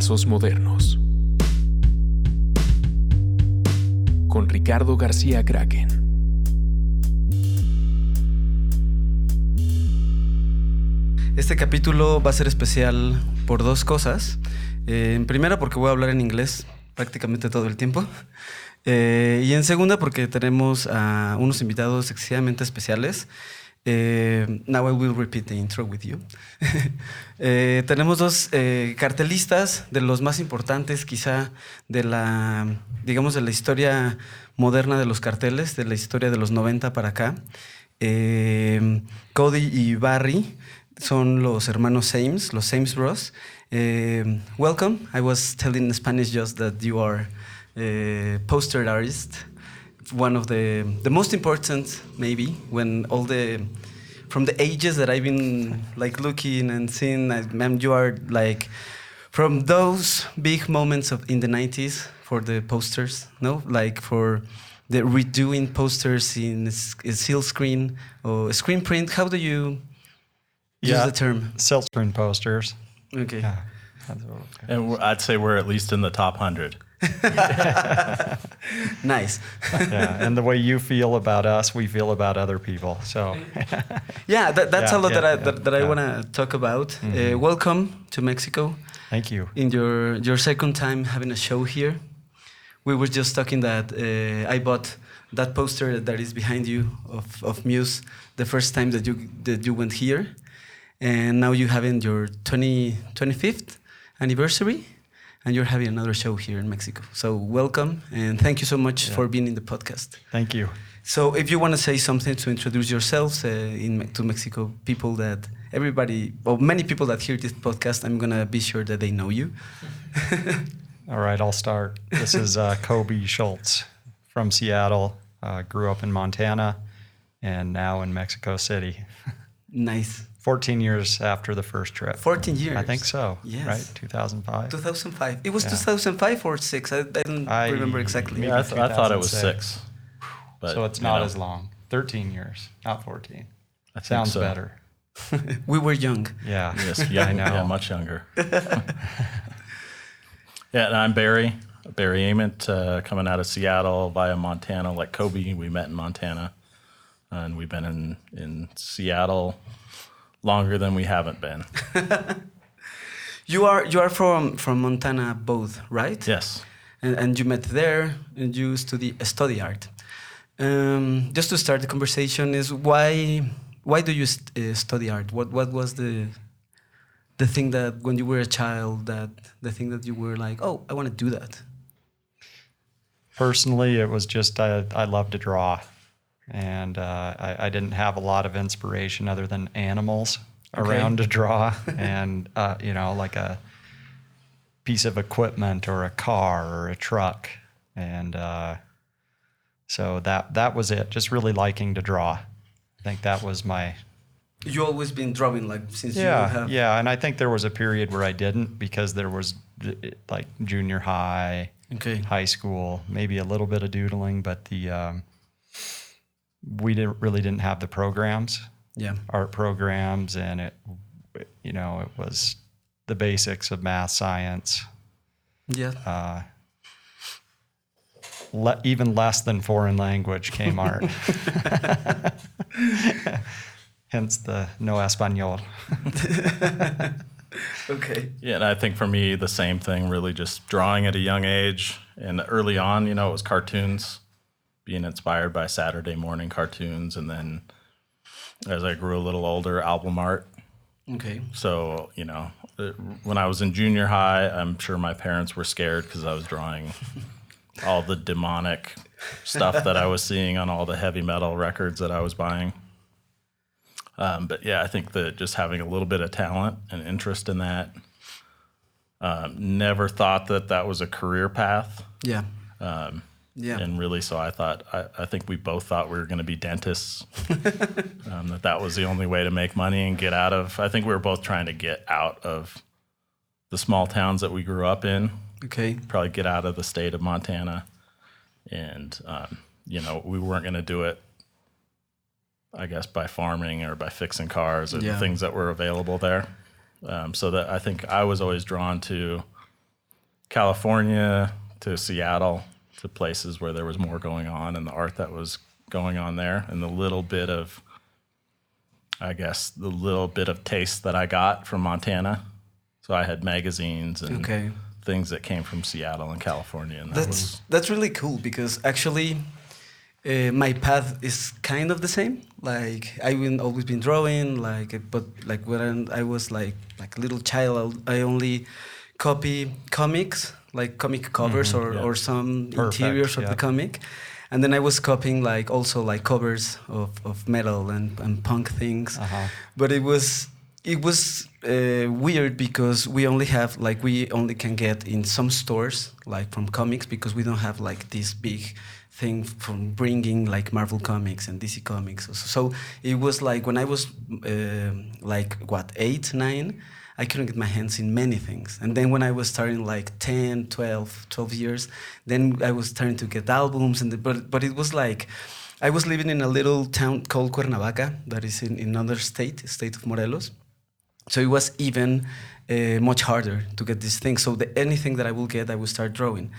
Modernos. Con Ricardo García Kraken. Este capítulo va a ser especial por dos cosas. Eh, en primera, porque voy a hablar en inglés prácticamente todo el tiempo. Eh, y en segunda, porque tenemos a unos invitados excesivamente especiales. Eh, now I will repeat the intro with you. Eh, tenemos dos eh, cartelistas de los más importantes, quizá de la, digamos, de la historia moderna de los carteles, de la historia de los 90 para acá. Eh, Cody y Barry son los hermanos Sames, los Sames Bros. Eh, welcome. I was telling in Spanish just that you are a poster artist, one of the the most important maybe when all the from the ages that I've been like looking and seeing, I, man, you are like from those big moments of in the 90s for the posters, no, like for the redoing posters in s- a seal screen or screen print. How do you use Yeah. the term? Silk screen posters. Okay. Yeah. And I'd say we're at least in the top 100. Nice. yeah. And the way you feel about us, we feel about other people. So yeah, that, that's Yeah, a lot yeah, that I that, that I want to talk about. Uh, Mhm. welcome to Mexico. thank you. in your your second time having a show here. We were just talking that uh, I bought that poster that is behind you of, of Muse the first time that you that you went here, and now you having your 20, 25th anniversary, and you're having another show here in Mexico. So welcome and thank you so much Yeah. for being in the podcast. Thank you. So, if you want to say something to introduce yourselves uh, in to Mexico, people that everybody, or many people that hear this podcast, I'm gonna be sure that they know you. All right, I'll start. This is uh, Coby Schultz from Seattle. Uh, grew up in Montana and now in Mexico City. Nice. 14 years after the first trip. 14 years. I think so. Yes. Right? 2005. 2005. It was Yeah. 2005 or six. I, I don't I- remember exactly. Yeah, I, th- I thought it was 2006. six. But, so it's you not know, as long. 13 years, not 14. I think Sounds so. better. we were young. Yeah. Yes, yeah, I know. yeah, much younger. yeah, and I'm Barry, Barry Ament, uh, coming out of Seattle via Montana. Like Coby, we met in Montana, and we've been in, in Seattle longer than we haven't been. You are you are from from Montana, both, right? Yes. And, and you met there, and you study study art. Um, just to start the conversation, is why why do you st- uh, study art? What what was the the thing that when you were a child that the thing that you were like, oh, I want to do that. Personally, it was just I, I love to draw, and uh, I, I didn't have a lot of inspiration other than animals Okay. around to draw, and uh, you know, like a piece of equipment or a car or a truck, and uh, so that that was it. Just really liking to draw. I think that was my You always been drawing like since you yeah have. yeah, and I think there was a period where I didn't because there was like junior high Okay. high school, maybe a little bit of doodling, but the um, we didn't really didn't have the programs, Yeah. art programs, and it, you know, it was the basics of math, science, Yeah. uh, le- even less than foreign language came art. Hence the no español. Okay. Yeah, and I think for me, the same thing, really just drawing at a young age. And early on, you know, it was cartoons, being inspired by Saturday morning cartoons. And then as I grew a little older, album art. Okay. So, you know, when I was in junior high, I'm sure my parents were scared because I was drawing all the demonic stuff that I was seeing on all the heavy metal records that I was buying. Um, but yeah, I think that just having a little bit of talent and interest in that. Um, never thought that that was a career path. Yeah. Um, Yeah. And really, so I thought, I, I think we both thought we were going to be dentists, um, that that was the only way to make money and get out of. I think we were both trying to get out of the small towns that we grew up in, okay. probably get out of the state of Montana. And, um, you know, we weren't going to do it, I guess, by farming or by fixing cars or Yeah. the things that were available there. Um, so that I think I was always drawn to California to Seattle to places where there was more going on and the art that was going on there and the little bit of I guess the little bit of taste that I got from Montana. So I had magazines and Okay. things that came from Seattle and California and that That's was that's really cool because actually, uh, my path is kind of the same. Like I've always been drawing, like but like when I was like like a little child, I only copy comics, like comic covers or yeah. or some Perfect, interiors of yeah. the comic. And then I was copying like also like covers of, of metal and, and punk things Uh-huh. but it was it was uh, weird because we only have like we only can get in some stores like from comics because we don't have like this big thing from bringing like Marvel comics and DC comics. So, so it was like when I was um like what eight nine. I couldn't get my hands in many things. And then when I was starting like 10, 12, 12 years, then I was starting to get albums. And the, but, but it was like, I was living in a little town called Cuernavaca that is in, in another state, state of Morelos. So it was even uh, much harder to get these things. So the, anything that I will get, I will start drawing.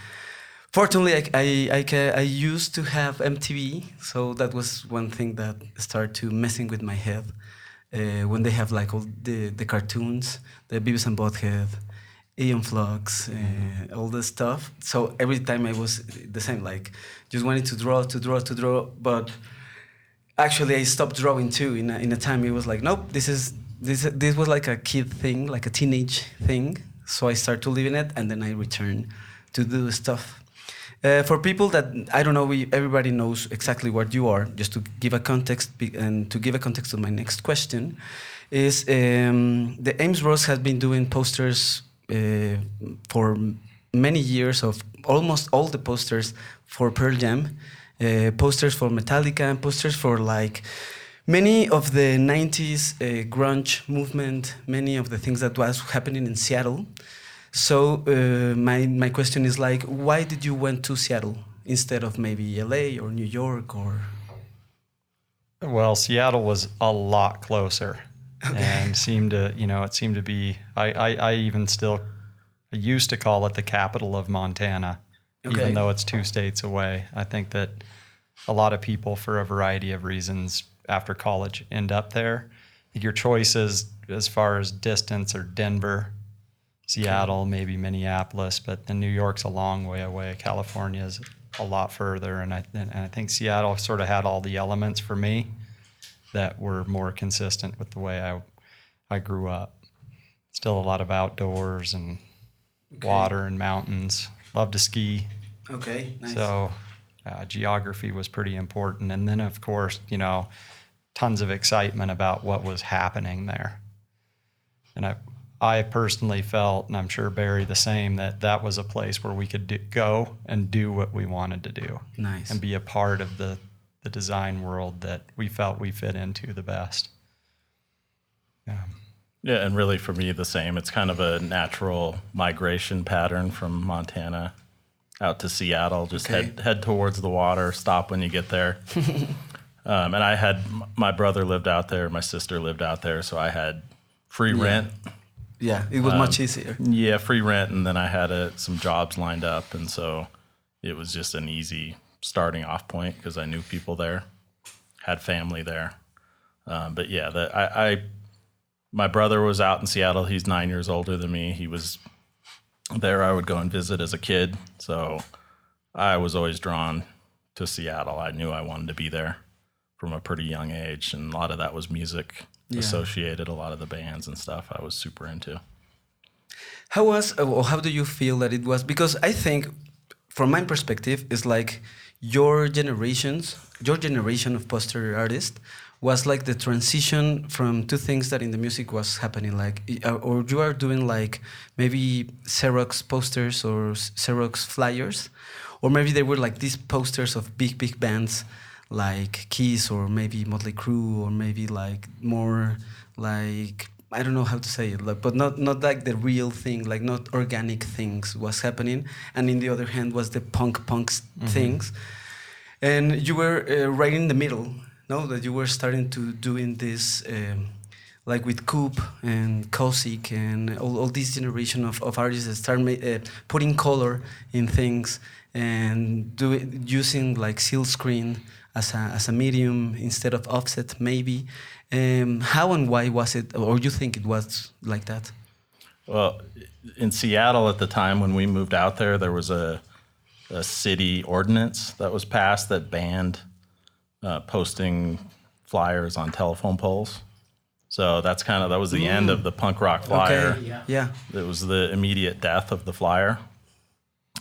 Fortunately, I, I, I, I used to have MTV, so that was one thing that started to messing with my head. Uh, when they have like all the, the cartoons, the Beavis and Butthead, Aeon Flux, uh, all this stuff. So every time I was the same, like just wanted to draw, to draw, to draw, but actually I stopped drawing too. In a, in a time, it was like, nope, this is this this was like a kid thing, like a teenage thing. So I started to live in it, and then I returned to do stuff. Uh, for people that I don't know, we, everybody knows exactly what you are. Just to give a context and to give a context to my next question, is um, the Ames Bros has been doing posters uh, for many years of almost all the posters for Pearl Jam, uh, posters for Metallica, and posters for like many of the 90s uh, grunge movement, many of the things that was happening in Seattle. So uh, my my question is like, why did you went to Seattle instead of maybe LA or New York or? Well, Seattle was a lot closer and seemed to, you know, it seemed to be, I, I, I even still I used to call it the capital of Montana, Okay. even though it's two states away. I think that a lot of people, for a variety of reasons, after college end up there. Your choices as far as distance are Denver, Seattle, maybe Minneapolis, but then New York's a long way away. California's a lot further, and I and I think Seattle sort of had all the elements for me that were more consistent with the way I I grew up. Still a lot of outdoors and water and mountains. Love to ski, Okay, nice. so uh, geography was pretty important. And then, of course, you know, tons of excitement about what was happening there. And I, I personally felt, and I'm sure Barry the same, that that was a place where we could do, go and do what we wanted to do nice. and be a part of the, the design world that we felt we fit into the best. Yeah. Yeah, and really for me the same. It's kind of a natural migration pattern from Montana out to Seattle. Just Okay. head head towards the water. Stop when you get there. um, and I had my brother lived out there, my sister lived out there, so I had free rent. Yeah, it was much easier. Yeah, free rent, and then I had uh some jobs lined up, and so it was just an easy starting off point because I knew people there, had family there. Um, but yeah, the, I, I, my brother was out in Seattle. He's nine years older than me. He was there. I would go and visit as a kid, so I was always drawn to Seattle. I knew I wanted to be there from a pretty young age, and a lot of that was music Yeah. associated. A lot of the bands and stuff I was super into. How was or how do you feel that it was? Because I think, from my perspective, it's like your generations, your generation of poster artists was like the transition from two things that in the music was happening, like uh, or you are doing like maybe Xerox posters or Xerox flyers, or maybe they were like these posters of big big bands like Kiss or maybe Motley Crue or maybe like more like I don't know how to say it, like, but not not like the real thing, like not organic things was happening, and in the other hand was the punk punks things, and you were uh, right in the middle, no, that you were starting to doing this um, like with Coop and Kozik and all, all this generation of, of artists that start uh, putting color in things and do it using like seal screen as a, as a medium instead of offset maybe. Um, how and why was it, or you think it was like that? Well, in Seattle at the time when we moved out there, there was a, a city ordinance that was passed that banned uh, posting flyers on telephone poles. So that's kind of that was the end of the punk rock flyer. Okay. Yeah. It was the immediate death of the flyer.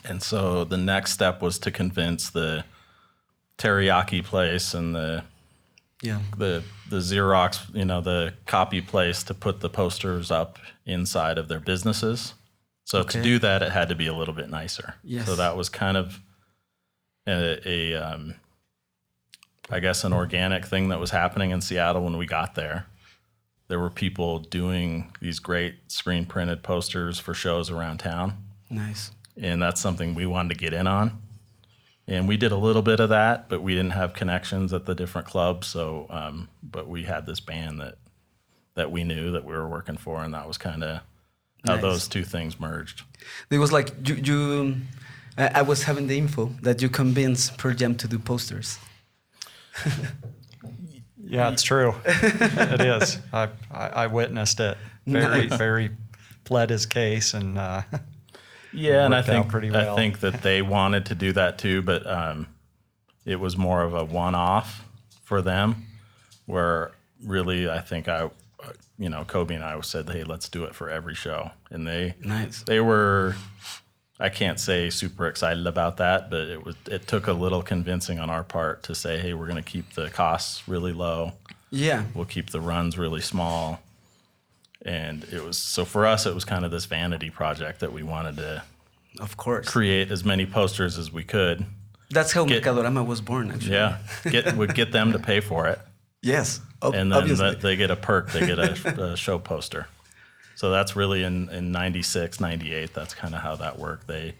And so the next step was to convince the teriyaki place and the Yeah. the the Xerox, you know, the copy place to put the posters up inside of their businesses. So to do that, it had to be a little bit nicer. Yes. So that was kind of a, a um, I guess, an organic thing that was happening in Seattle when we got there. There were people doing these great screen printed posters for shows around town Nice. And that's something we wanted to get in on. And we did a little bit of that, but we didn't have connections at the different clubs. So, um, but we had this band that that we knew that we were working for, and that was kind of how Nice. those two things merged. It was like you. you I I was having the info that you convinced Pearl Jam to do posters. Yeah, it's true. it is. I, I, I witnessed it. Very, Nice. very pled his case, and uh, Yeah, and I think pretty I think that they wanted to do that too, but um, it was more of a one-off for them. Where really, I think I, you know, Coby and I said, "Hey, let's do it for every show," and they Nice. they were I can't say super excited about that, but it was it took a little convincing on our part to say, hey, we're going to keep the costs really low. Yeah. We'll keep the runs really small. And it was so for us it was kind of this vanity project that we wanted to Of course. create as many posters as we could. That's how Get- Mercadorama was born, actually. Yeah. Get would get them to pay for it. Yes. ob- and then obviously. they get a perk, they get a, a show poster. So that's really in, in 96, 98, that's kind of how that worked. They,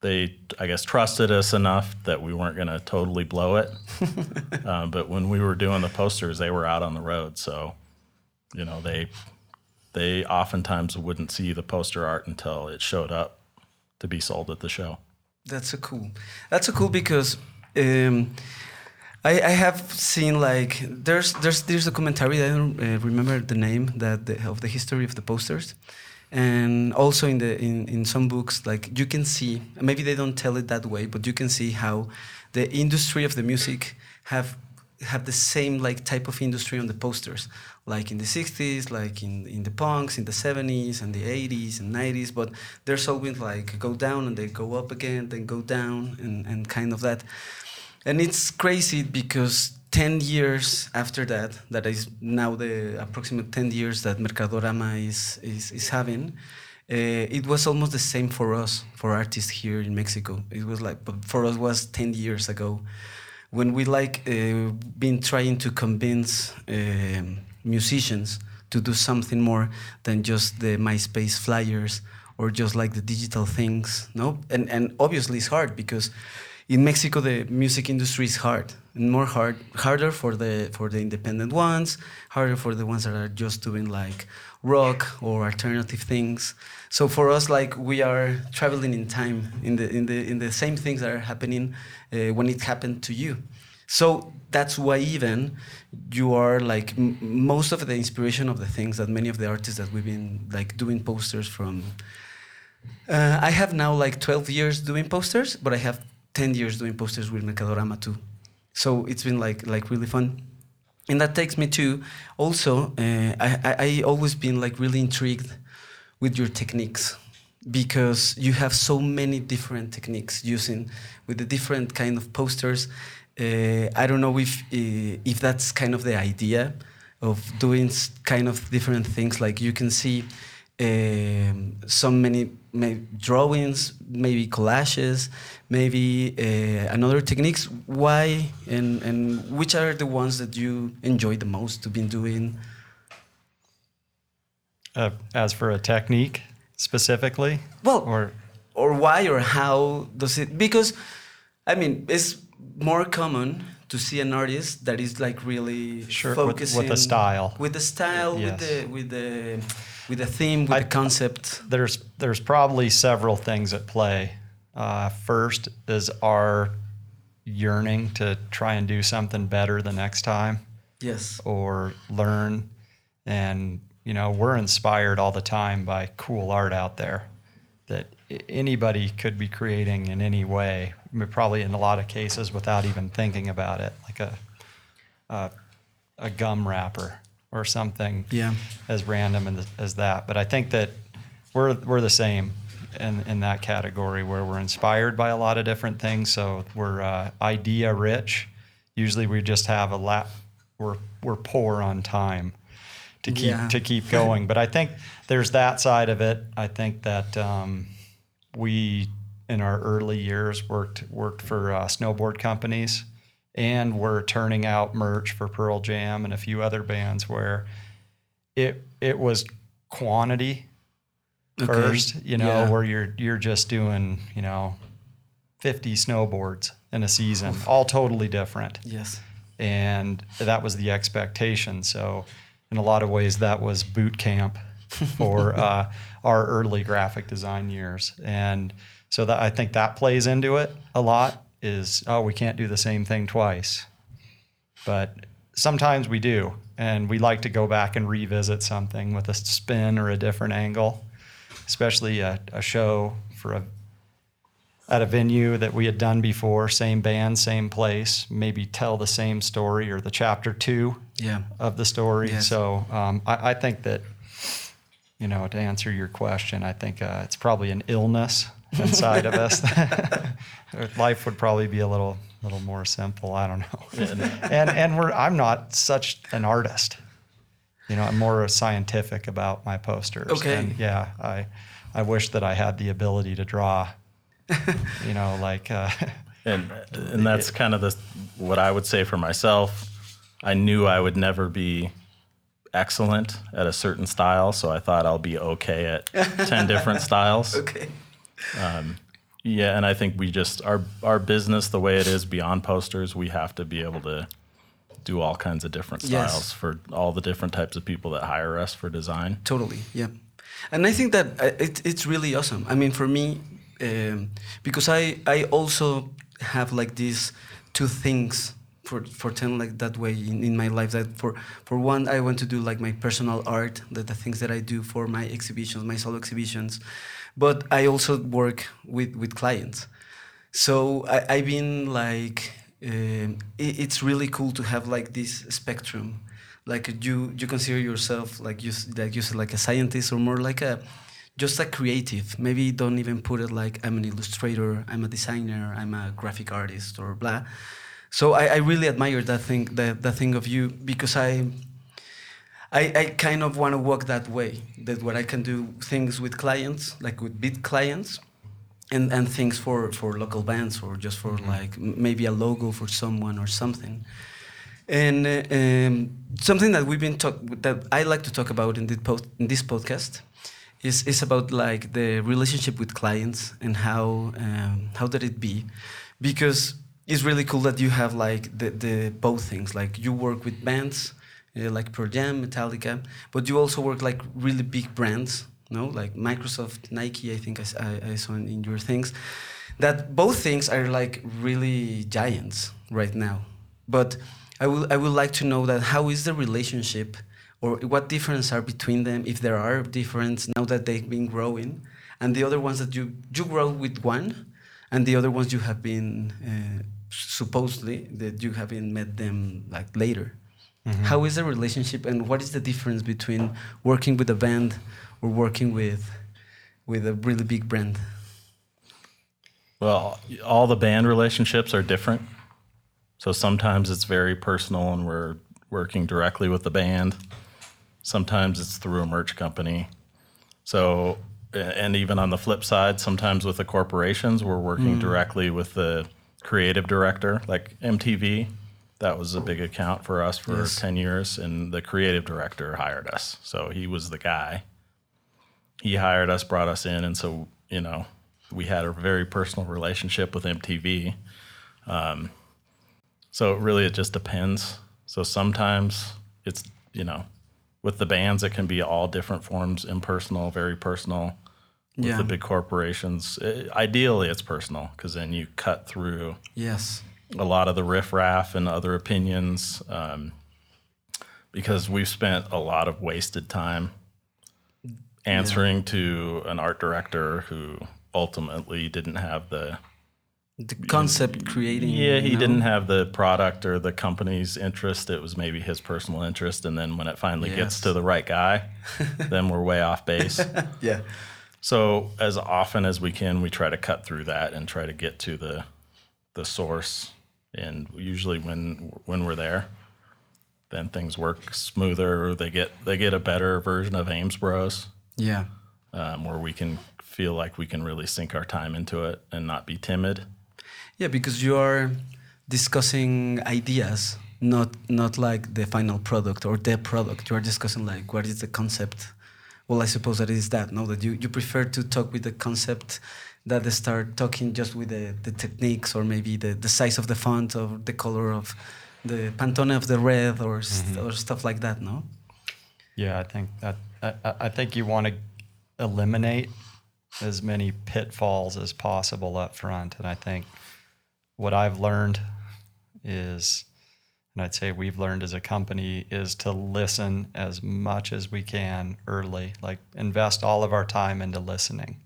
they, I guess, trusted us enough that we weren't going to totally blow it. um, but when we were doing the posters, they were out on the road. So, you know, they, they oftentimes wouldn't see the poster art until it showed up to be sold at the show. That's a cool. That's a cool because um, I, I have seen like there's there's there's a commentary I don't uh, remember the name that the, of the history of the posters, and also in the in, in some books like you can see maybe they don't tell it that way, but you can see how the industry of the music have have the same like type of industry on the posters like in the 60s like in in the punks in the 70s and the 80s and 90s but there's always like go down and they go up again then go down and, and kind of that. And it's crazy because 10 years after that that is now the approximate 10 years that mercadorama is is, is having uh, it was almost the same for us for artists here in mexico. It was like but for us was 10 years ago. When we like uh, been trying to convince um musicians to do something more than just the MySpace flyers or just like the digital things. No, and and obviously it's hard because in Mexico the music industry is hard and more hard harder for the for the independent ones, harder for the ones that are just doing like rock or alternative things. So for us, like we are traveling in time in the in the in the same things that are happening uh, when it happened to you. So that's why even you are like most of the inspiration of the things that many of the artists that we've been like doing posters from. Uh, I have now like 12 years doing posters, but I have 10 years doing posters with Mercadorama too. So it's been like like really fun. And that takes me to also uh, I, I I always been like really intrigued with your techniques because you have so many different techniques using with the different kind of posters. Uh, I don't know if uh, if that's kind of the idea of doing kind of different things. Like you can see um, so many drawings, maybe collages, maybe uh, another techniques. Why and and which are the ones that you enjoy the most to be doing? uh, as for a technique specifically, Well, or or why or how does it because i mean it's more common to see an artist that is like really Sure, with- with focusing the style. with the style, Yes. with the with the with the theme, with I- the concept. there's there's probably several things at play. Uh, first is our yearning to try and do something better the next time Yes. or learn and you know we're inspired all the time by cool art out there that anybody could be creating in any way probably in a lot of cases without even thinking about it like a a, a gum wrapper or something Yeah. as random as, as that but i think that we're we're the same in, in that category where we're inspired by a lot of different things so we're uh, idea rich usually we just have a lap. we're we're poor on time to keep Yeah. to keep going but i think there's that side of it i think that um, we in our early years worked worked for uh, snowboard companies and were turning out merch for pearl jam and a few other bands where it it was quantity Okay. first, you know, Yeah. where you're you're just doing, you know, 50 snowboards in a season, all totally different. Yes. And that was the expectation. So in a lot of ways that was boot camp for uh, our early graphic design years. And so that I think that plays into it a lot is oh, we can't do the same thing twice. But sometimes we do. And we like to go back and revisit something with a spin or a different angle, especially a, a show for a at a venue that we had done before, same band, same place, maybe tell the same story or the chapter two Yeah. of the story. Yes. So um, I, I think that, you know, to answer your question, I think uh, it's probably an illness inside of us. Life would probably be a little, little more simple. I don't know. and and we're I'm not such an artist. You know, I'm more scientific about my posters. Okay. And yeah, I I wish that I had the ability to draw. you know, like uh, and and that's kind of the what I would say for myself. I knew I would never be excellent at a certain style, so I thought I'll be okay at ten different styles. Okay. Yeah, and I think we just our our business the way it is beyond posters, we have to be able to do all kinds of different Yes. styles for all the different types of people that hire us for design. Totally, yeah. And I think that uh, it, it's really awesome. I mean, for me, um, because I I also have like these two things for for ten like that way in, in my life. That for for one, I want to do like my personal art, the, the things that I do for my exhibitions, my solo exhibitions, but I also work with with clients. So I, I've been like, um, it, it's really cool to have like this spectrum. Like you, you consider yourself like you, like you said, like a scientist or more like a, just a creative. Maybe don't even put it like I'm an illustrator, I'm a designer, I'm a graphic artist or blah. So I, I really admire that thing, that, that thing of you because I, I, I kind of want to work that way. That where I can do things with clients, like with big clients, and and things for for local bands or just for like maybe a logo for someone or something. And uh, um, something that we've been talk that I like to talk about in this post in this podcast is is about like the relationship with clients and how um, how did it be, because it's really cool that you have like the the both things like you work with bands uh, like Pearl Jam, Metallica, but you also work like really big brands, no, like Microsoft, Nike. I think I saw in, in your things that both things are like really giants right now. But I will I would like to know that how is the relationship, or what difference are between them, if there are difference now that they've been growing, and the other ones that you you grow with one, and the other ones you have been uh, supposedly that you haven't met them like later. Mm-hmm. How is the relationship, and what is the difference between working with a band or working with with a really big brand? Well, all the band relationships are different. So sometimes it's very personal and we're working directly with the band. Sometimes it's through a merch company. So, and even on the flip side, sometimes with the corporations, we're working mm. directly with the creative director, like MTV. That was a big account for us for Yes. 10 years, and the creative director hired us. So he was the guy he hired us, brought us in, and so you know we had a very personal relationship with MTV. Um, So really, it just depends. So sometimes it's you know, with the bands, it can be all different forms, impersonal, very personal. With Yeah. the big corporations, eh, ideally it's personal because then you cut through Yes. A lot of the riffraff and other opinions um, because we've spent a lot of wasted time answering to an art director who ultimately didn't have the The concept creating. yeah he know? didn't have the product or the company's interest it was maybe his personal interest and then when it finally gets to the right guy then we're way off base Yeah. so as often as we can, we try to cut through that and try to get to the the source. And usually, when when we're there, then things work smoother. Or they get they get a better version of Ames Bros, Yeah. um, where we can feel like we can really sink our time into it and not be timid. Yeah, because you are discussing ideas, not not like the final product or the product. You are discussing like what is the concept. Well, I suppose that is that. No, that you, you prefer to talk with the concept that they start talking just with the, the techniques or maybe the, the size of the font or the color of the Pantone of the red or st- mm-hmm. or stuff like that. No. Yeah, I think that I- I think you want to eliminate as many pitfalls as possible up front, and I think what I've learned is, and I'd say we've learned as a company, is to listen as much as we can early. Like invest all of our time into listening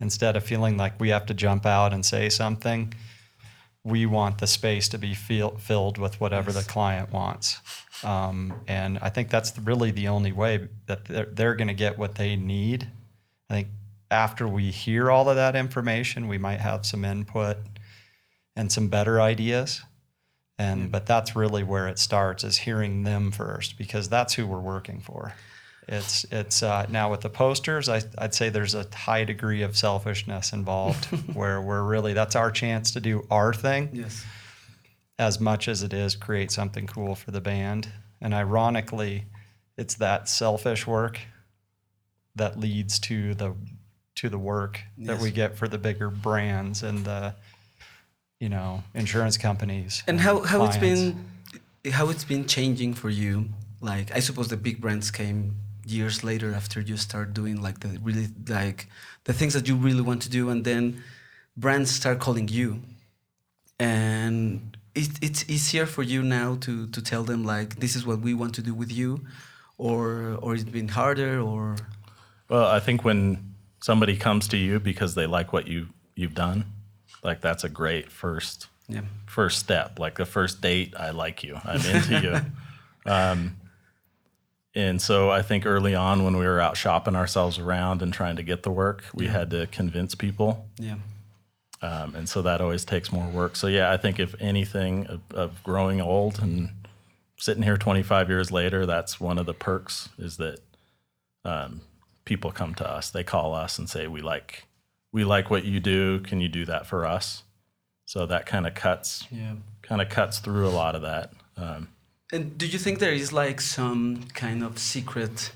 instead of feeling like we have to jump out and say something. We want the space to be feel, filled with whatever the client wants. Um, and I think that's really the only way that they're, they're going to get what they need. I think after we hear all of that information, we might have some input and some better ideas. And but that's really where it starts is hearing them first because that's who we're working for. It's it's uh, now with the posters. I, I'd say there's a high degree of selfishness involved where we're really that's our chance to do our thing Yes. as much as it is create something cool for the band. And ironically, it's that selfish work that leads to the to the work that we get for the bigger brands and the you know insurance companies. And how, how it's clients. been how it's been changing for you? Like I suppose the big brands came years later after you start doing like the really like the things that you really want to do and then brands start calling you. And it, it's easier for you now to to tell them like this is what we want to do with you or or it's been harder or Well, I think when somebody comes to you because they like what you you've done, like that's a great first yeah. first step. Like the first date, I like you. I'm into you. Um, and so I think early on when we were out shopping ourselves around and trying to get the work, we had to convince people. Yeah. Um, and so that always takes more work. So yeah, I think if anything of, of growing old and sitting here 25 years later, that's one of the perks is that um, people come to us. They call us and say, "We like, we like what you do. Can you do that for us?" So that kind of cuts, Yeah. kind of cuts through a lot of that. Um, And do you think there is like some kind of secret,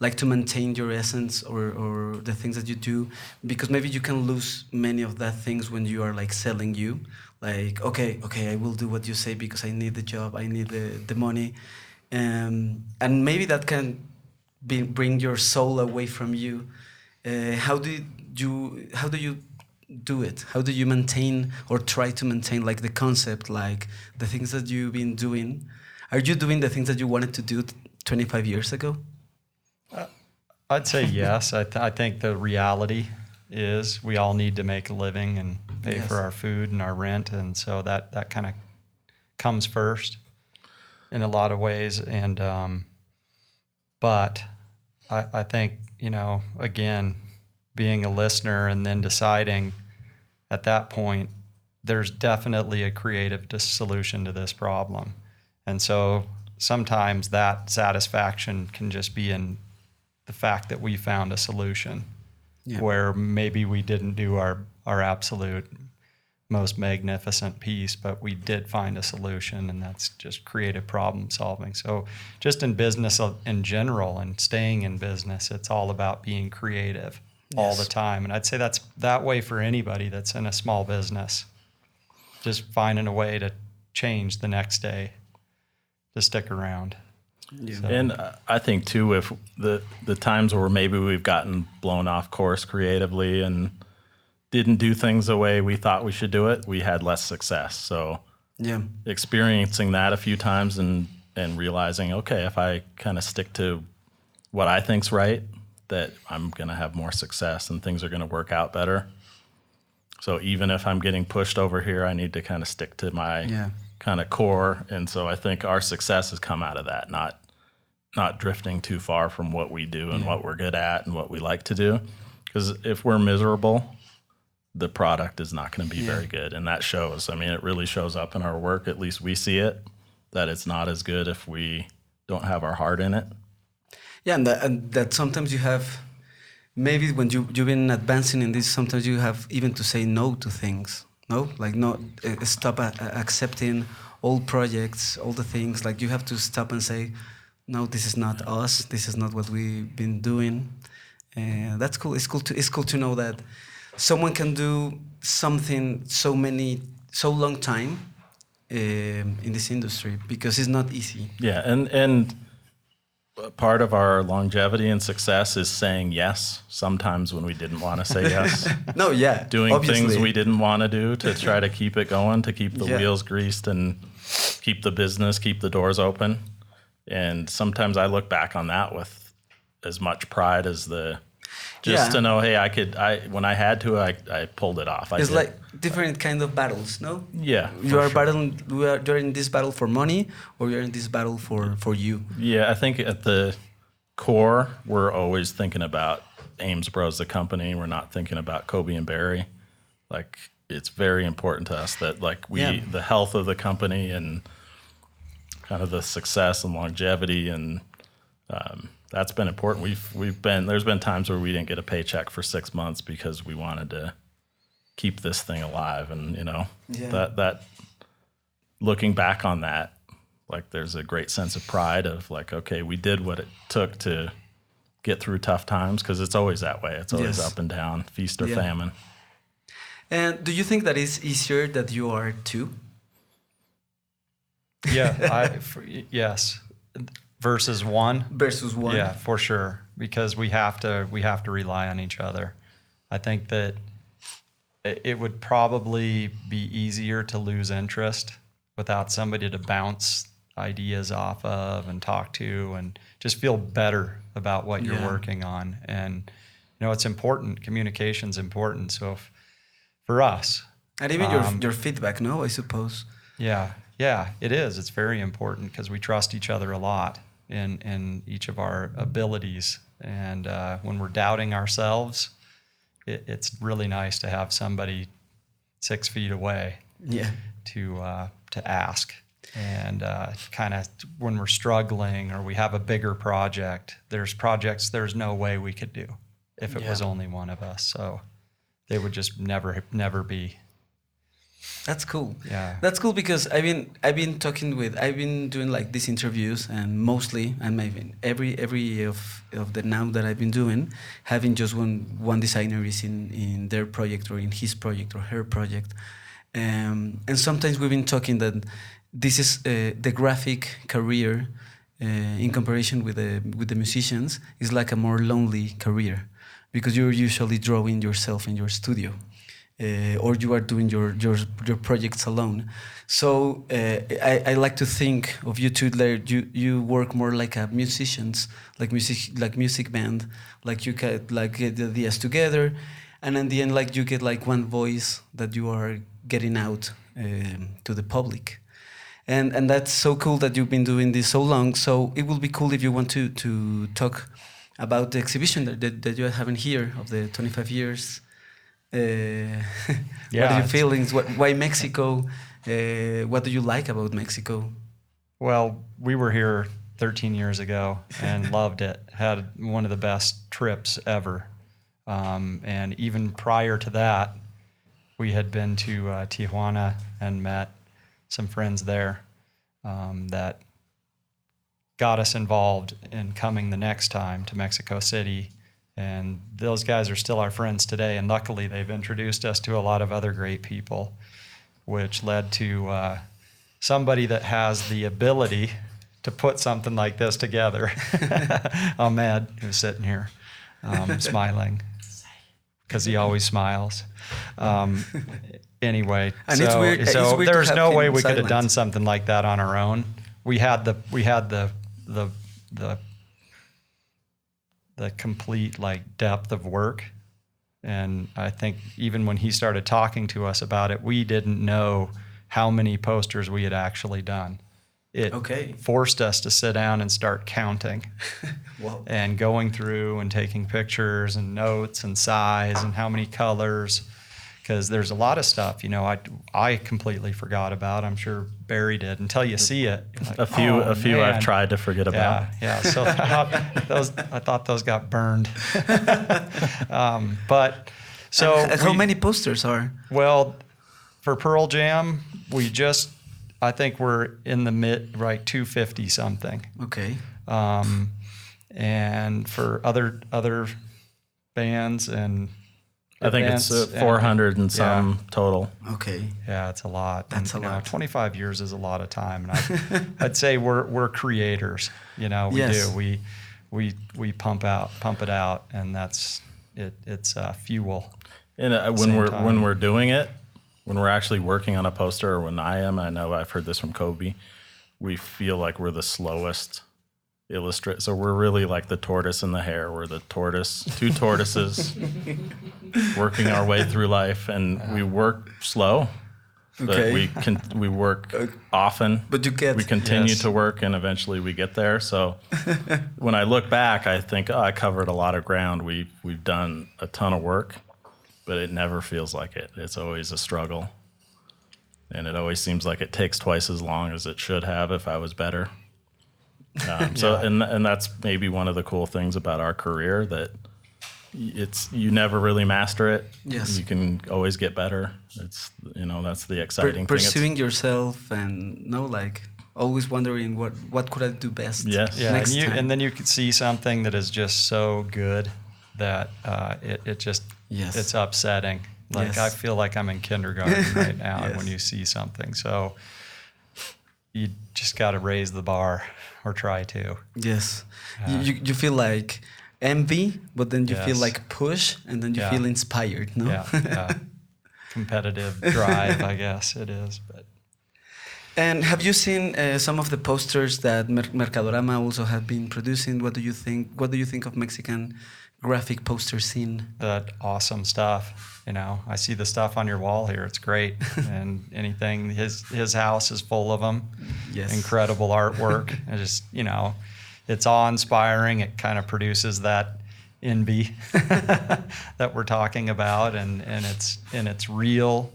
like to maintain your essence or, or the things that you do? Because maybe you can lose many of that things when you are like selling you. Like, okay, okay, I will do what you say because I need the job, I need the, the money. Um, and maybe that can be, bring your soul away from you. Uh, how do you how do you do it? How do you maintain or try to maintain like the concept, like the things that you've been doing? Are you doing the things that you wanted to do 25 years ago? I'd say yes. I, th- I think the reality is we all need to make a living and pay Yes. for our food and our rent, and so that that kind of comes first in a lot of ways. And um, but I, I think you know again being a listener and then deciding at that point there's definitely a creative solution to this problem, and so sometimes that satisfaction can just be in the fact that we found a solution Yeah. where maybe we didn't do our, our absolute most magnificent piece, but we did find a solution, and that's just creative problem solving. So, just in business in general and staying in business, it's all about being creative all the time. And I'd say that's that way for anybody that's in a small business. Just finding a way to change the next day to stick around. Yeah. So- And I think too, if the the times where maybe we've gotten blown off course creatively and didn't do things the way we thought we should do it, we had less success. So yeah. experiencing that a few times and and realizing, okay, if I kind of stick to what I think's right, that I'm going to have more success and things are going to work out better. So even if I'm getting pushed over here, I need to kind of stick to my Yeah. Kind of core. And so I think our success has come out of that, not not drifting too far from what we do and what we're good at and what we like to do. Because if we're miserable, the product is not going to be very good, and that shows. I mean, it really shows up in our work. At least we see it that it's not as good if we don't have our heart in it. Yeah, and that, and that sometimes you have, maybe when you you've been advancing in this, sometimes you have even to say no to things. No, like no, uh, stop a- a- accepting all projects, all the things. Like you have to stop and say, no, this is not us. This is not what we've been doing. And that's cool. It's cool to it's cool to know that someone can do something so many so long time um, in this industry because it's not easy. Yeah, and and part of our longevity and success is saying yes sometimes when we didn't want to say yes. No, yeah, doing things we didn't want to do to try to keep it going, to keep the Yeah. wheels greased and keep the business, keep the doors open. And sometimes I look back on that with as much pride as the just Yeah. to know, hey, I could I when I had to I, I pulled it off. I It's did. like different kind of battles, no? yeah. You are sure. battling. We are, you're in this battle for money, or you're in this battle for for you. Yeah, I think at the core, we're always thinking about Ames Bros, the company. We're not thinking about Coby and Barry. Like it's very important to us that like we Yeah. the health of the company and kind of the success and longevity and um, that's been important. We've we've been there's been times where we didn't get a paycheck for six months because we wanted to keep this thing alive and you know Yeah. that that looking back on that like there's a great sense of pride of like okay we did what it took to get through tough times because it's always that way it's always Yes. up and down feast or Yeah. famine And do you think that it's easier that you are two? Yeah, I, f yes, versus one. versus one? Yeah, for sure. Because we have to we have to rely on each other. I think that it would probably be easier to lose interest without somebody to bounce ideas off of and talk to and just feel better about what you're working on. And you know, it's important. Communication's important. So if, for us, And even your Um, your feedback, no? I suppose. yeah, yeah, it is. It's very important because we trust each other a lot in in each of our abilities, and uh, when we're doubting ourselves, it, it's really nice to have somebody six feet away Yeah. to uh, to ask. And uh, kind of when we're struggling or we have a bigger project, there's projects there's no way we could do if it was only one of us. So they would just never never be. That's cool. Yeah. That's cool because I've been I've been talking with I've been doing like these interviews and mostly and maybe every every of of the now that I've been doing having just one one designer is in in their project or in his project or her project, um, and sometimes we've been talking that this is uh, the graphic career uh, in comparison with the with the musicians is like a more lonely career because you're usually drawing yourself in your studio uh, or you are doing your your, your projects alone. So uh, I, I like to think of you two like you you work more like a musicians, like music like music band, like you get like get the ideas together, and in the end like you get like one voice that you are getting out um, to the public. And, and that's so cool that you've been doing this so long. So it will be cool if you want to, to talk about the exhibition that, that, that you're having here of the 25 years uh, what are your feelings? What, why Mexico? Uh, what do you like about Mexico? Well, we were here 13 years ago and loved it. Had one of the best trips ever. Um, and even prior to that, we had been to uh, Tijuana and met some friends there um, that got us involved in coming the next time to Mexico City. And those guys are still our friends today. And luckily, they've introduced us to a lot of other great people, which led to uh, somebody that has the ability to put something like this together. Ahmed, who's sitting here, um, smiling because he always smiles. Um, anyway, And so, it's weird- it's so weird there's no way we could have done something like that on our own. We had the we had the the the the complete like depth of work. And I think even when he started talking to us about it, we didn't know how many posters we had actually done. It Okay. forced us to sit down and start counting and going through and taking pictures and notes and size and how many colors because there's a lot of stuff you know I, I completely forgot about i'm sure barry did until you see it like, A few, "Oh, a few man." I've tried to forget about. yeah yeah so I thought those i thought those got burned um, but so And how we- many posters are? well, for Pearl Jam, we just, I think we're in the mid, right, 250 something. Okay. Um, and for other other bands and I think it's uh, events and- 400 and some total. Okay. yeah, it's a lot. That's And, a you know, lot. 25 years is a lot of time, and I, I'd say we're we're creators. You know, we Yes. do. We we we pump out, pump it out, and that's it. It's uh, fuel. And uh, when we're time. when we're doing it, when we're actually working on a poster, or when I am, I know I've heard this from Coby. We feel like we're the slowest illustrate. So we're really like the tortoise and the hare. We're the tortoise, two tortoises, working our way through life, and uh-huh. we work slow. But Okay. we can we work uh, often. But you get we continue Yes. to work and eventually we get there. So when I look back, I think oh, I covered a lot of ground. We we've done a ton of work, but it never feels like it. It's always a struggle, and it always seems like it takes twice as long as it should have if I was better. Um, so and and that's maybe one of the cool things about our career that it's you never really master it. Yes. you can always get better. It's you know that's the per- exciting thing. It's- pursuing yourself and no like always wondering what what could I do best. Yes. Yeah, Next and, you, time. and then you could see something that is just so good that uh, it, it just Yes. it's upsetting. Like Yes. I feel like I'm in kindergarten right now Yes. when you see something. So you just got to raise the bar or try to. Yes. you, you you feel like envy, but then you feel like push, and then you Yeah. feel inspired. No. Yeah, yeah. competitive drive, I guess it is. But And have you seen uh, some of the posters that Mer- Mercadorama also have been producing? What do you think? What do you think of Mexican graphic poster scene? that awesome stuff. You know, I see the stuff on your wall here. It's great, and anything his his house is full of them. Yes. incredible artwork. it just you know, it's awe inspiring. It kind of produces that envy that we're talking about, and and it's and it's real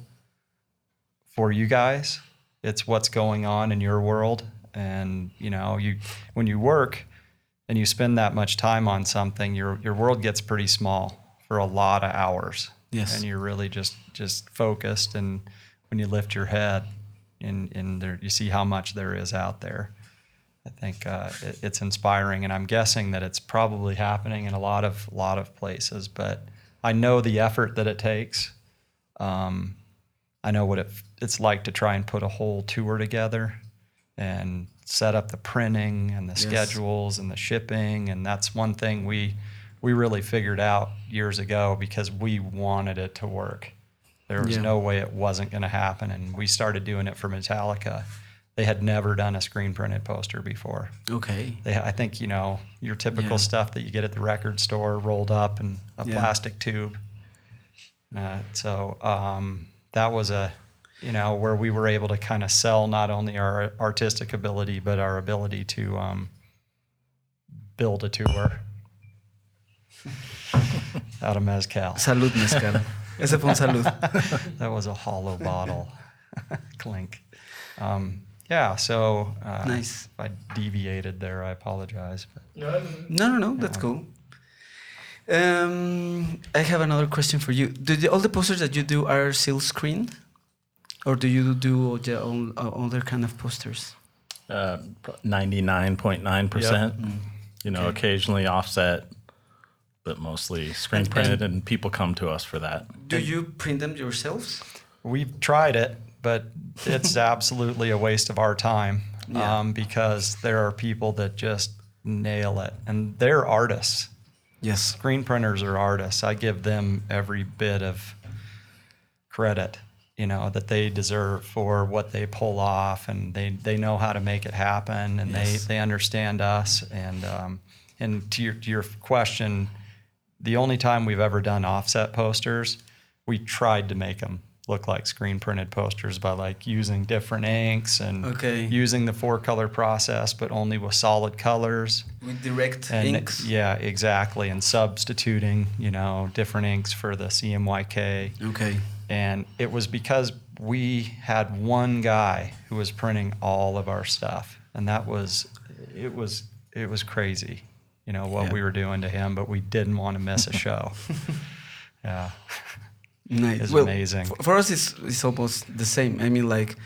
for you guys. It's what's going on in your world, and you know, you when you work and you spend that much time on something, your your world gets pretty small for a lot of hours. Yes. And you're really just just focused and when you lift your head and and there you see how much there is out there. I think uh, it, it's inspiring, and I'm guessing that it's probably happening in a lot of lot of places. But I know the effort that it takes. Um, I know what it, it's like to try and put a whole tour together and set up the printing and the Yes. schedules and the shipping. And that's one thing we we really figured out years ago because we wanted it to work. There was Yeah. no way it wasn't going to happen, and we started doing it for Metallica. They had never done a screen printed poster before. Okay. They, I think, you know, your typical Yeah. stuff that you get at the record store rolled up in a Yeah. plastic tube. Uh, so um, that was a, you know, where we were able to kind of sell not only our artistic ability, but our ability to um, build a tour out of mezcal. Salud, mezcal. Ese fue un salud. that was a hollow bottle. Clink. Um, yeah, so uh, Nice. if I deviated there, I apologize. But No, no, no. That's cool. Um, I have another question for you. Do the, all the posters that you do are silk screen, or do you do the all, uh, other kind of posters? Uh, 99.9%. You know, Okay. occasionally offset, but mostly screen And- printed, and- and people come to us for that. Do you print them yourselves? we've tried it. but it's absolutely a waste of our time Yeah. um, because there are people that just nail it, and they're artists. Yes. Screen printers are artists. I give them every bit of credit, you know, that they deserve for what they pull off, and they they know how to make it happen, and Yes. they they understand us. And um, and to your to your question, the only time we've ever done offset posters, we tried to make them look like screen printed posters by like using different inks and Okay. using the four color process, but only with solid colors. With direct And inks. yeah, exactly. And substituting, you know, different inks for the CMYK. Okay. And it was because we had one guy who was printing all of our stuff. And that was it was it was crazy, you know, what Yeah. we were doing to him, but we didn't want to miss a show. yeah. Nice. is well, amazing. For, for us, it's, it's almost the same. I mean, like,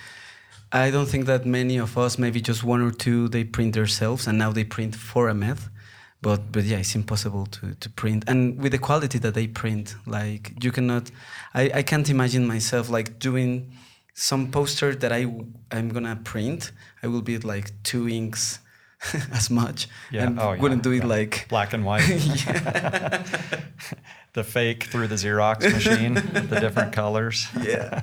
I don't think that many of us, maybe just one or two, they print themselves, and now they print for a meth. But but yeah, it's impossible to, to print, and with the quality that they print, like you cannot. I, I can't imagine myself like doing some poster that I I'm gonna print. I will be like two inks as much, Yeah. and oh, yeah. wouldn't do it Yeah. like black and white. the fake through the Xerox machine, the different colors. yeah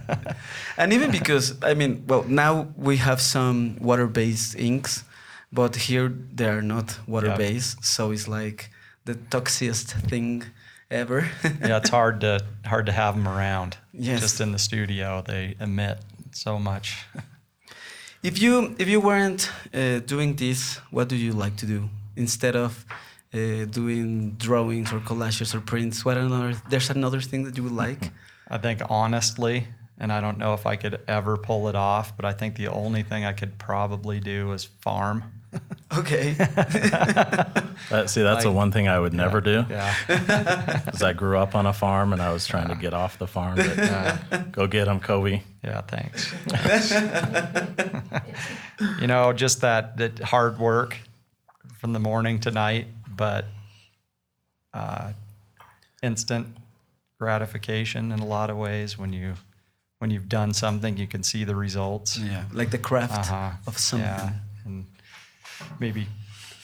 and even because i mean well now we have some water-based inks but here they are not water-based so it's like the toxiest thing ever yeah, it's hard to hard to have them around. Yes. Just in the studio, they emit so much. if you if you weren't uh, doing this what do you like to do instead of uh, doing drawings or collages or prints what another there's another thing that you would like I think honestly, and I don't know if I could ever pull it off, but I think the only thing I could probably do is farm. okay That, see, that's the one thing I would never do. Yeah. Because I grew up on a farm and I was trying to get off the farm. But, go get them, Coby. Yeah, thanks. you know, just that that hard work from the morning to night, but uh, instant gratification in a lot of ways when you when you've done something, you can see the results. yeah like the craft Uh-huh. of something Yeah, and maybe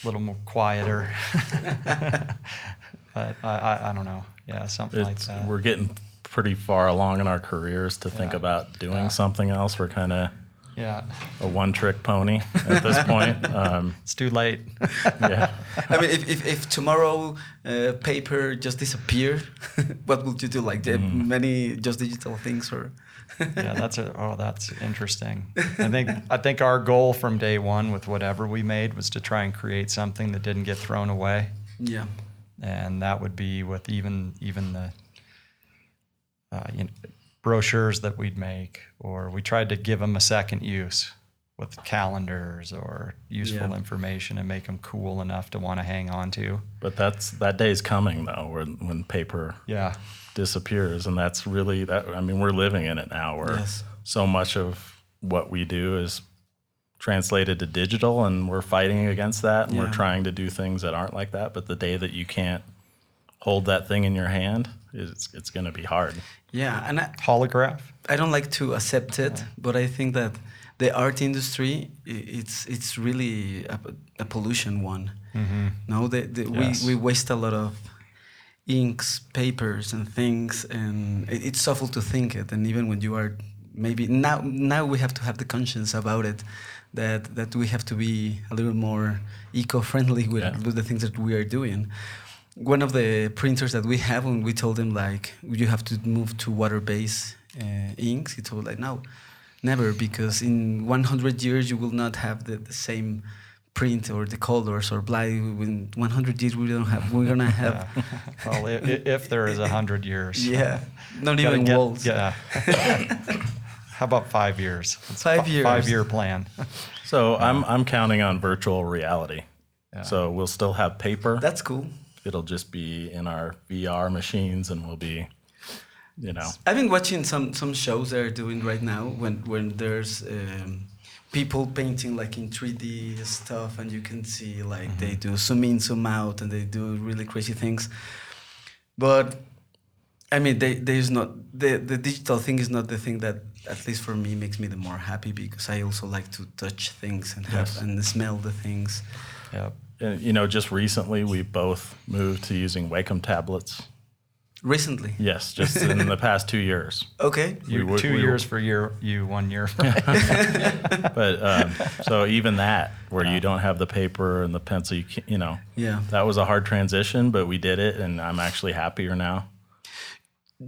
a little more quieter. but I, I, I don't know. Yeah, something like It's, that. we're getting pretty far along in our careers to think Yeah. about doing Yeah. something else. We're kind of yeah, a one trick pony at this point. Um, it's too late. yeah. I mean, if, if, if tomorrow uh, paper just disappeared, what would you do? Like the many just digital things, or yeah, that's a oh, that's interesting. I think I think our goal from day one with whatever we made was to try and create something that didn't get thrown away, yeah, and that would be with even even the uh, you know, brochures that we'd make, or we tried to give them a second use with calendars or useful Yeah. information and make them cool enough to want to hang on to. But that's that day's coming though, when when paper Yeah, disappears, and that's really that. I mean, we're living in it now, where Yes. so much of what we do is translated to digital, and we're fighting against that, and Yeah. we're trying to do things that aren't like that. But the day that you can't hold that thing in your hand, it's it's going to be hard. Yeah. And I, holograph. I don't like to accept it, but I think that the art industry it's it's really a, a pollution one. Mm-hmm. No, the, the, Yes. we we waste a lot of inks, papers, and things, and it, it's awful to think it. And even when you are maybe now now we have to have the conscience about it, that that we have to be a little more eco-friendly with, Yeah. with the things that we are doing. One of the printers that we have, when we told them like you have to move to water-based uh, inks, he told like no, never, because in 100 years you will not have the, the same print or the colors or blah. In 100 years we don't have. We're gonna have. Yeah. well, i- i- if there is a hundred years. Yeah, not even get- walls. Yeah. How about five years? It's Five fi- years. Five year plan. So I'm I'm counting on virtual reality. Yeah. So we'll still have paper. That's cool. It'll just be in our VR machines, and we'll be, you know, I've been watching some some shows they're doing right now when when there's um, people painting like in 3D stuff, and you can see like they do zoom in, zoom out, and they do really crazy things. But I mean, they, there's not the the digital thing is not the thing that at least for me makes me the more happy because I also like to touch things and have and smell the things. Yep. And, you know, just recently we both moved to using Wacom tablets. Recently, Yes, just in the past two years. okay, You, would- two we- years for year, you one year for But um, so even that, where you don't have the paper and the pencil, you, can, you know, yeah. that was a hard transition, but we did it, and I'm actually happier now.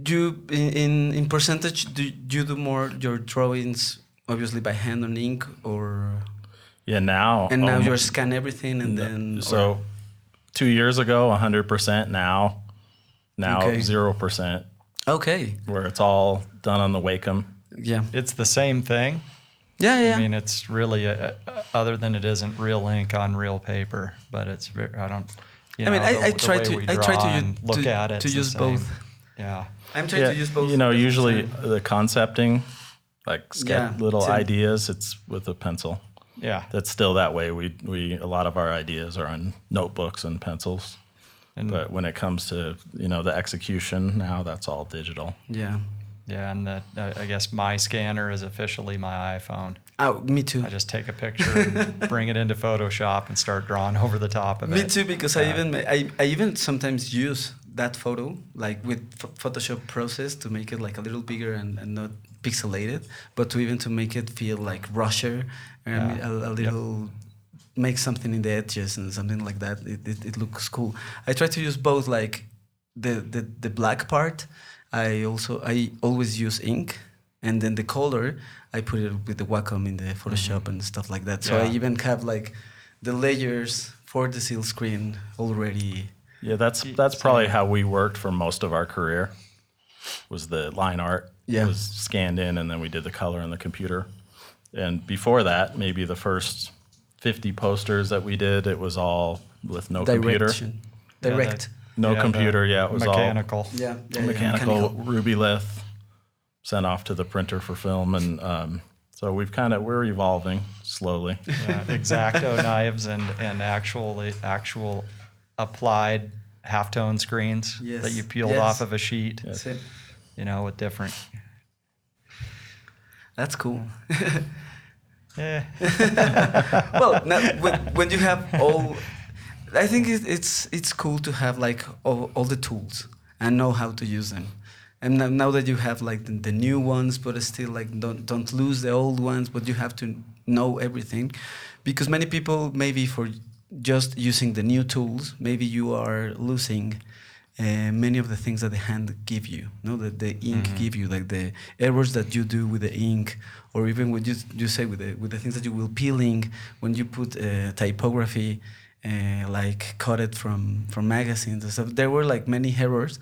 Do you in in, in percentage do, do you do more your drawings obviously by hand on ink or Yeah, now. and now oh, almo- you scan everything and then or- So two years ago, 100%. Now, now Okay. 0%, okay where it's all done on the Wacom. yeah It's the same thing. yeah yeah I mean, it's really a, a- other than it isn't real ink on real paper, but it's very. I don't. You I mean, I- the- I the try way to- I try to draw u- and look to- at it to use both. Yeah. I'm trying to use both You know, at the same usually the concepting, like sketch Yeah, little ideas, it's with a pencil. Yeah. That's still that way. We we a lot of our ideas are on notebooks and pencils. And But when it comes to you know the execution now, that's all digital. yeah yeah, and the, I I guess my scanner is officially my iPhone. oh me too I just take a picture and bring it into Photoshop and start drawing over the top of Me it. Me too, because I even I, I even sometimes use that photo like with ph- Photoshop process to make it like a little bigger and, and not pixelated, but to even to make it feel like rusher and Yeah. a, a little make something in the edges and something like that. It, it, it looks cool. I try to use both like the, the the black part. I also I always use ink. And then the color, I put it with the Wacom in the mm-hmm. Photoshop and stuff like that. So I even have like the layers for the seal screen already. Yeah, that's that's probably how we worked for most of our career. Was the line art Yeah. was scanned in, and then we did the color in the computer. And before that, maybe the first fifty posters that we did, it was all with no computer, Direction. Yeah, Direct. that- no yeah, computer. Yeah, it was mechanical. yeah, yeah, yeah, mechanical, Rubylith, sent off to the printer for film, and um, so we've kind of we're evolving slowly. Yeah, exacto knives and and actually actual applied halftone screens Yes. that you peeled Yes. off of a sheet. That's it. You know, with different. That's cool. Yeah. well, now, when, when you have all, I think it, it's it's cool to have like all, all the tools and know how to use them. And now, now that you have like the, the new ones, but still like don't don't lose the old ones, but you have to know everything, because many people maybe for just using the new tools, maybe you are losing uh, many of the things that the hand give you, know that the ink give you, like the errors that you do with the ink, or even what you you say with the with the things that you will peeling when you put uh, typography, uh, like cut it from from magazines and stuff. There were like many errors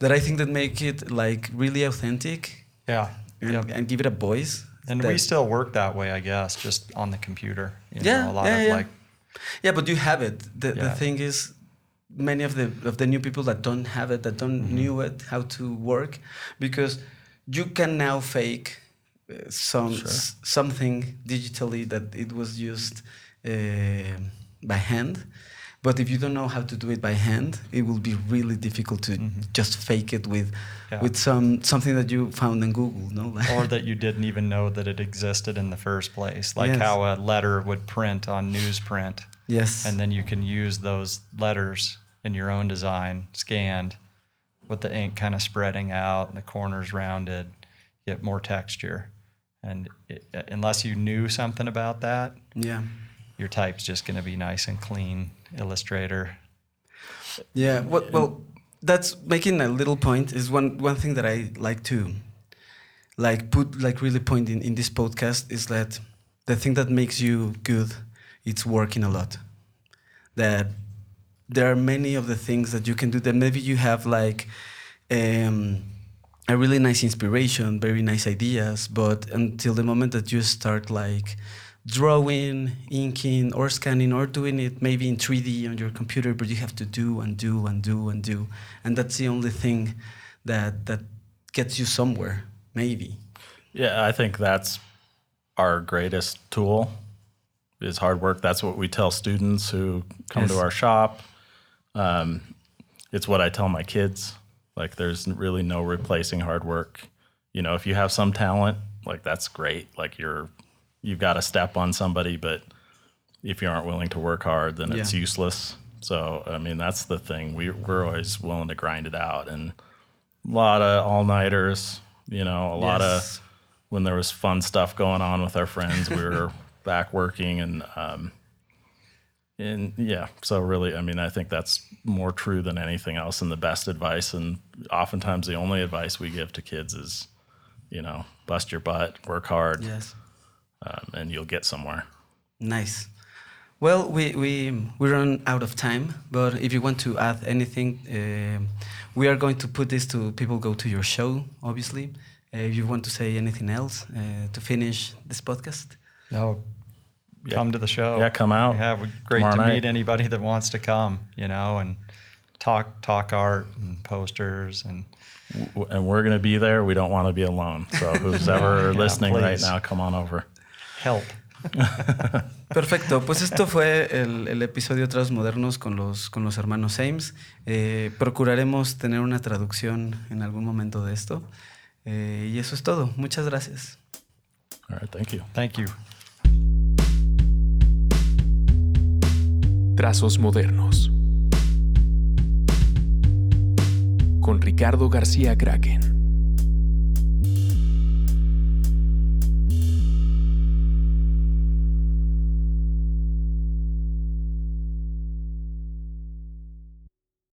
that I think that make it like really authentic Yeah. and, Yep. and give it a voice. And that- we still work that way, I guess, just on the computer. You know, Yeah, a lot yeah, of yeah. like Yeah, but you have it. The, the thing is, many of the of the new people that don't have it, that don't Mm-hmm. knew it how to work, because you can now fake uh, some s- something digitally that it was used uh, by hand. But if you don't know how to do it by hand, it will be really difficult to just fake it with. Yeah. with some something that you found in Google. No, or that you didn't even know that it existed in the first place. Like Yes. how a letter would print on newsprint. yes, And then you can use those letters in your own design, scanned, with the ink kind of spreading out and the corners rounded, get more texture. And it, uh, unless you knew something about that, yeah. your type's just going to be nice and clean. Illustrator. Yeah, well, well, that's making a little point is one one thing that I like to like put like really point in, in this podcast is that the thing that makes you good it's working a lot. That there are many of the things that you can do that maybe you have like um, a really nice inspiration, very nice ideas, but until the moment that you start like drawing, inking, or scanning, or doing it maybe in 3D on your computer, but you have to do and do and do and do, and that's the only thing that that gets you somewhere, maybe. Yeah, I think that's our greatest tool is hard work. That's what we tell students who come to our shop. Um, it's what I tell my kids. Like there's really no replacing hard work. You know, if you have some talent, like that's great. Like you're you've got a step on somebody, but if you aren't willing to work hard, then it's useless. So I mean, that's the thing. We we're always willing to grind it out, and a lot of all nighters. You know, a lot Yes. of when there was fun stuff going on with our friends, we were back working, and um, and yeah. So really, I mean, I think that's more true than anything else, and the best advice, and oftentimes the only advice we give to kids is, you know, bust your butt, work hard, Yes. um, and you'll get somewhere. Nice. Well, we, we, we run out of time, but if you want to add anything, uh, we are going to put this to people go to your show, obviously. Uh, if you want to say anything else uh, to finish this podcast. No, Yeah. come to the show. Yeah, come out Yeah, great tomorrow to night. meet anybody that wants to come. You know, and talk talk art and posters and and we're going to be there. We don't want to be alone. So who's ever Yeah, listening right now, come on over. help. Perfecto, pues esto fue el, el episodio Transmodernos con los, con los hermanos Ames. Eh, procuraremos tener una traducción en algún momento de esto. Eh, y eso es todo. Muchas gracias. All right, thank you. Thank you. Trazos modernos. Con Ricardo García Kraken.